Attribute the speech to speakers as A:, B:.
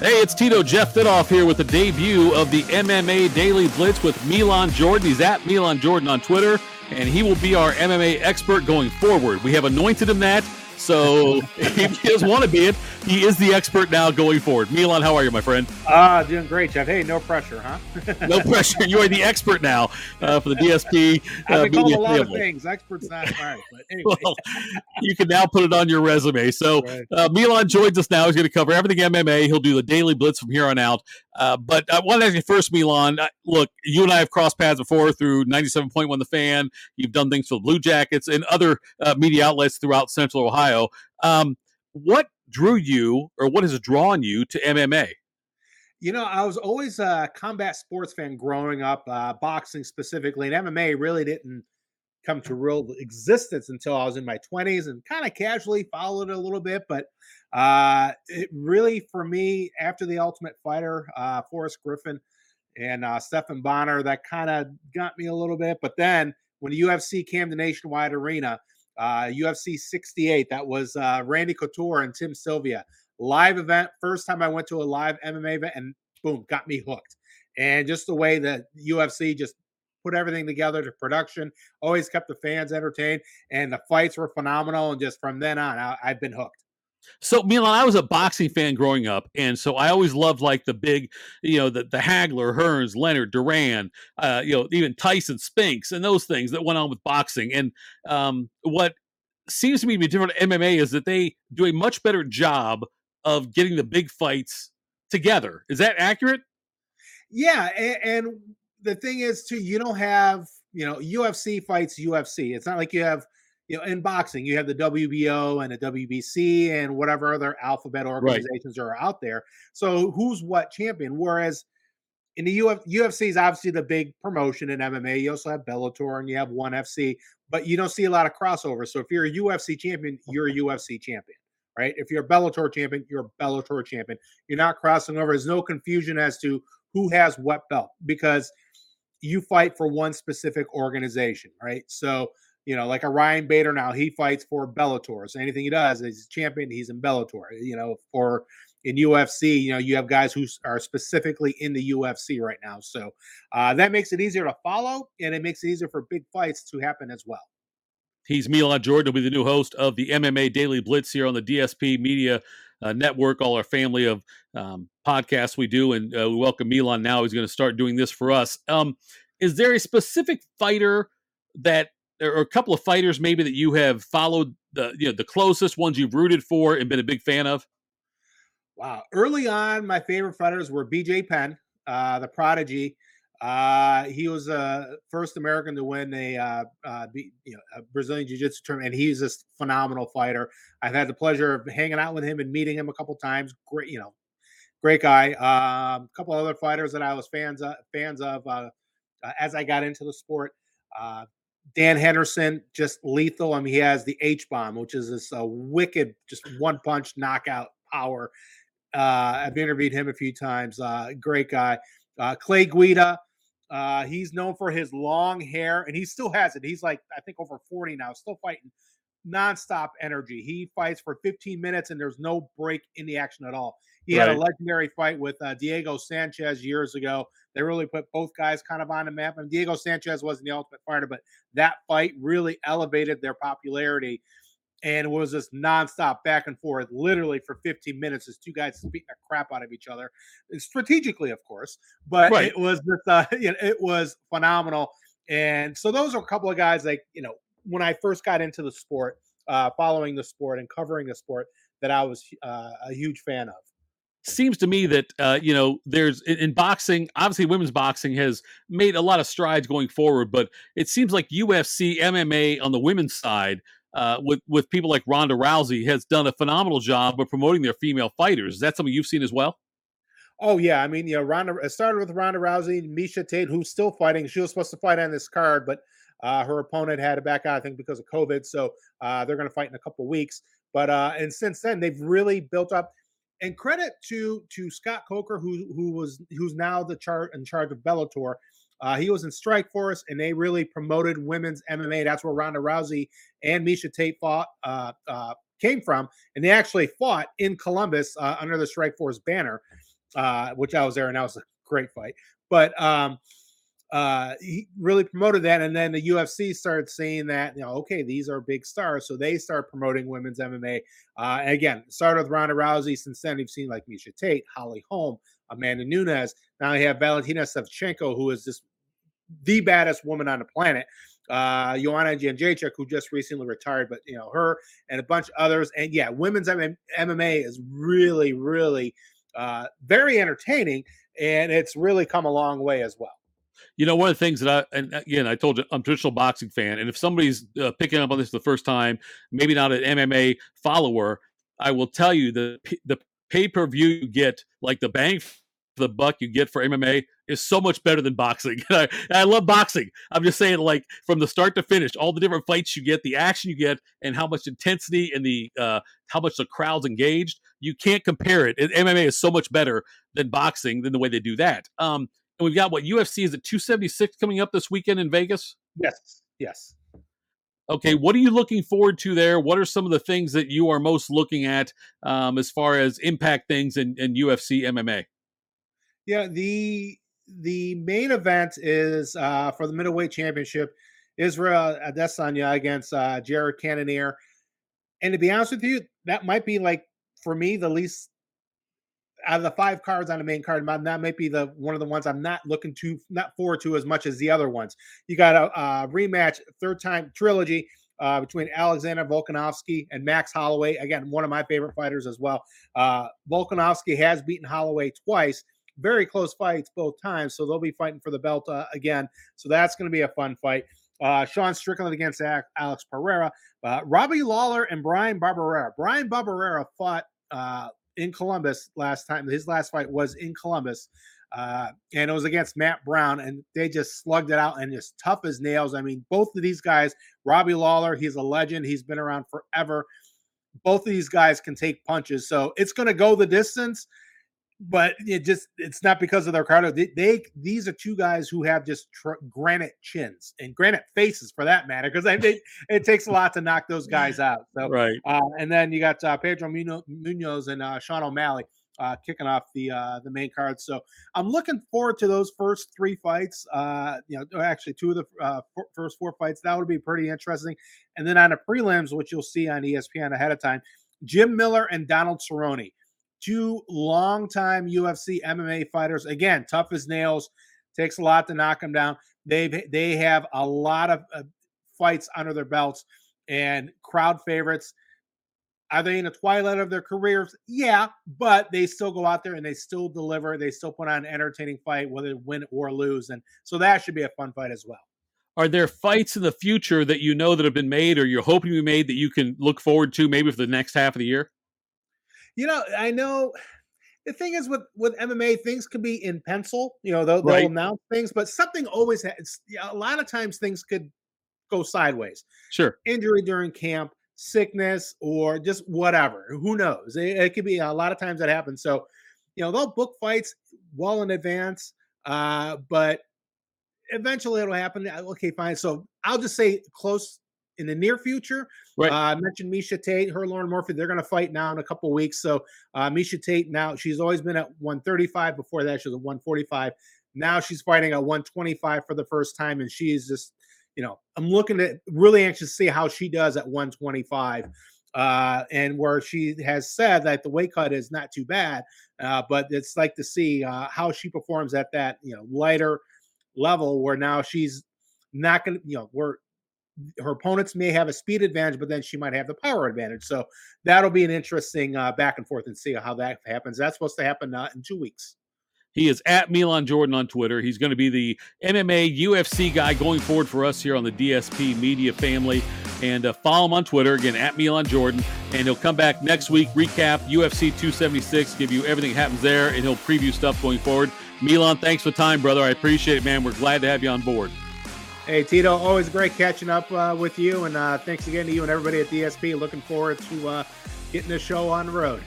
A: Hey, it's Tito Jeff Fitoff here with the debut of the MMA Daily Blitz with Milan Jordan. He's at Milan Jordan on Twitter, and he will be our MMA expert going forward. We have anointed him that so he doesn't want to be it. He is the expert now going forward. Milan, how are you, my friend?
B: Ah, uh, doing great, Jeff. Hey, no pressure, huh?
A: no pressure. You are the expert now uh, for the DSP.
B: Uh, I've been called a lot family. of things. Expert's not right, but anyway. well,
A: you can now put it on your resume. So right. uh, Milan joins us now. He's going to cover everything MMA. He'll do the daily blitz from here on out. Uh, but I want to ask you first, Milan. Look, you and I have crossed paths before through 97.1 The Fan. You've done things for the Blue Jackets and other uh, media outlets throughout Central Ohio. Um, what drew you, or what has drawn you to MMA?
B: You know, I was always a combat sports fan growing up, uh, boxing specifically, and MMA really didn't come to real existence until I was in my 20s and kind of casually followed it a little bit. But uh, it really, for me, after the Ultimate Fighter, uh, Forrest Griffin and uh, Stephan Bonnar, that kind of got me a little bit. But then when the UFC came to Nationwide Arena, uh, UFC 68. That was uh, Randy Couture and Tim Sylvia. Live event. First time I went to a live MMA event, and boom, got me hooked. And just the way that UFC just put everything together to production, always kept the fans entertained, and the fights were phenomenal. And just from then on, I, I've been hooked.
A: So Milan, I was a boxing fan growing up, and so I always loved like the big, you know, the the Hagler, Hearns, Leonard, Duran, uh, you know, even Tyson, Spinks, and those things that went on with boxing. And um, what seems to me to be different MMA is that they do a much better job of getting the big fights together. Is that accurate?
B: Yeah, and, and the thing is too, you don't have you know UFC fights UFC. It's not like you have you know, in boxing, you have the WBO and the WBC and whatever other alphabet organizations right. are out there. So who's what champion? Whereas in the Uf- UFC is obviously the big promotion in MMA. You also have Bellator and you have ONE FC, but you don't see a lot of crossover. So if you're a UFC champion, you're a UFC champion, right? If you're a Bellator champion, you're a Bellator champion. You're not crossing over. There's no confusion as to who has what belt because you fight for one specific organization, right? So you know, like a Ryan Bader now, he fights for Bellator. So anything he does, he's a champion, he's in Bellator. You know, for in UFC, you know, you have guys who are specifically in the UFC right now. So uh, that makes it easier to follow, and it makes it easier for big fights to happen as well.
A: He's Milan Jordan, will be the new host of the MMA Daily Blitz here on the DSP Media uh, Network, all our family of um, podcasts we do. And uh, we welcome Milan now. He's going to start doing this for us. Um, is there a specific fighter that or a couple of fighters maybe that you have followed the you know the closest ones you've rooted for and been a big fan of?
B: Wow, early on, my favorite fighters were B.J. Penn, uh, the prodigy. Uh, he was the uh, first American to win a, uh, uh, you know, a Brazilian Jiu-Jitsu tournament, and he's a phenomenal fighter. I've had the pleasure of hanging out with him and meeting him a couple times. Great, you know, great guy. Um, a couple other fighters that I was fans of, fans of uh, uh, as I got into the sport. Dan Henderson, just lethal. I mean, he has the H bomb, which is this uh, wicked, just one punch knockout power. Uh, I've interviewed him a few times. Uh, great guy. Uh, Clay Guida, uh, he's known for his long hair, and he still has it. He's like, I think, over 40 now, still fighting nonstop energy. He fights for 15 minutes, and there's no break in the action at all. He right. had a legendary fight with uh, Diego Sanchez years ago. They really put both guys kind of on the map. And Diego Sanchez wasn't the ultimate fighter, but that fight really elevated their popularity. And was this nonstop back and forth, literally for 15 minutes, as two guys beating the crap out of each other, strategically, of course. But right. it was just, uh, you know, it was phenomenal. And so those are a couple of guys like you know when I first got into the sport, uh, following the sport and covering the sport, that I was uh, a huge fan of.
A: Seems to me that uh, you know there's in, in, boxing obviously women's boxing has made a lot of strides going forward but it seems like ufc mma on the women's side uh, with with people like ronda rousey has done a phenomenal job of promoting their female fighters. Is that something you've seen as well?
B: Oh yeah. I mean yeah ronda it started with ronda rousey miesha tate who's still fighting. She was supposed to fight on this card but uh, her opponent had to back out i think because of covid so uh, they're going to fight in a couple weeks but uh, and since then they've really built up and credit to to Scott Coker, who who was who's now the chart in charge of Bellator. Uh, he was in Strikeforce, and they really promoted women's MMA. That's where Ronda Rousey and Miesha Tate fought, uh, uh, came from, and they actually fought in Columbus under the Strikeforce banner. uh, which I was there and that was a great fight. But um, uh, he really promoted that, and then the UFC started saying that you know, okay, these are big stars, so they start promoting women's MMA. Uh, and again, started with Ronda Rousey. Since then, you've seen like Miesha Tate, Holly Holm, Amanda Nunes. Now you have Valentina Shevchenko, who is just the baddest woman on the planet. Uh, Joanna Jędrzejczyk, who just recently retired, but you know her and a bunch of others. And yeah, women's MMA is really, really uh, very entertaining, and it's really come a long way as well.
A: You know, one of the things that I, and again, I told you, I'm a traditional boxing fan. And if somebody's uh, picking up on this the first time, maybe not an MMA follower, I will tell you the, the pay per view you get, like the bang for the buck you get for MMA is so much better than boxing. I, I, love boxing. I'm just saying, like from the start to finish, all the different fights you get, the action you get, and how much intensity and the uh, how much the crowd's engaged. You can't compare it. MMA is so much better than boxing than the way they do that. Um, and we've got what UFC is at 276 coming up this weekend in Vegas.
B: Yes. Yes.
A: Okay, what are you looking forward to there? What are some of the things that you are most looking at um, as far as impact things in, in UFC MMA?
B: Yeah, the the main event is uh, for the middleweight championship. Israel Adesanya against uh, Jared Cannonier. And to be honest with you, that might be like for me the least out of the five cards on the main card, that might be the one of the ones I'm not looking to not forward to as much as the other ones. You got a, a rematch, third time trilogy uh, between Alexander Volkanovski and Max Holloway. Again, one of my favorite fighters as well. Uh, Volkanovski has beaten Holloway twice. Very close fights both times, so they'll be fighting for the belt uh, again. So that's going to be a fun fight. Uh, Sean Strickland against Alex Pereira. Uh, Robbie Lawler and Bryan Barberena. Bryan Barberena fought uh, in Columbus last time. His last fight was in Columbus, uh, and it was against Matt Brown, and they just slugged it out and just tough as nails. I mean, both of these guys, Robbie Lawler, he's a legend. He's been around forever. Both of these guys can take punches, so it's going to go the distance but it just it's not because of their cardio. They, they these are two guys who have just tr- granite chins and granite faces for that matter, because it takes a lot to knock those guys out. So
A: right,
B: uh, and then you got uh, Pedro Munhoz and uh, Sean O'Malley. Uh, kicking off the uh, the main card, so I'm looking forward to those first three fights. Uh, you know, actually two of the uh, f- first four fights that would be pretty interesting. And then on the prelims, which you'll see on ESPN ahead of time, Jim Miller and Donald Cerrone two longtime UFC MMA fighters. Again, tough as nails. Takes a lot to knock them down. They they have a lot of uh, fights under their belts and crowd favorites. Are they in the twilight of their careers? Yeah, but they still go out there and they still deliver. They still put on an entertaining fight, whether they win or lose, and so that should be a fun fight as well.
A: Are there fights in the future that you know that have been made or you're hoping to be made that you can look forward to maybe for the next half of the year?
B: You know, I know the thing is with with MMA, things can be in pencil. You know, they'll, right. they'll announce things, but something always has. A lot of times, things could go sideways.
A: Sure,
B: injury during camp, sickness, or just whatever. Who knows? It, it could be a lot of times that happens. So, you know, they'll book fights well in advance, uh, but eventually it'll happen. Okay, fine. So I'll just say close in the near future. Right. Uh, I mentioned Miesha Tate, her Lauren Murphy. They're going to fight now in a couple weeks. So uh, Miesha Tate now she's always been at 135. Before that, she was at 145. Now she's fighting at 125 for the first time, and she's just, you know, I'm looking at really anxious to see how she does at 125. Uh, and where she has said that the weight cut is not too bad, uh, but it's like to see uh, how she performs at that, you know, lighter level where now she's not going to, you know, we're her opponents may have a speed advantage, but then she might have the power advantage. So that'll be an interesting uh, back and forth and see how that happens. That's supposed to happen uh, in two weeks.
A: He is at Milan Jordan on Twitter. He's going to be the MMA UFC guy going forward for us here on the DSP Media family. And uh, follow him on Twitter again at Milan Jordan. And he'll come back next week, recap UFC 276, give you everything that happens there, and he'll preview stuff going forward. Milan, thanks for time, brother. I appreciate it, man. We're glad to have you on board.
B: Hey, Tito, always great catching up uh, with you. And uh, thanks again to you and everybody at DSP. Looking forward to uh, getting the show on the road.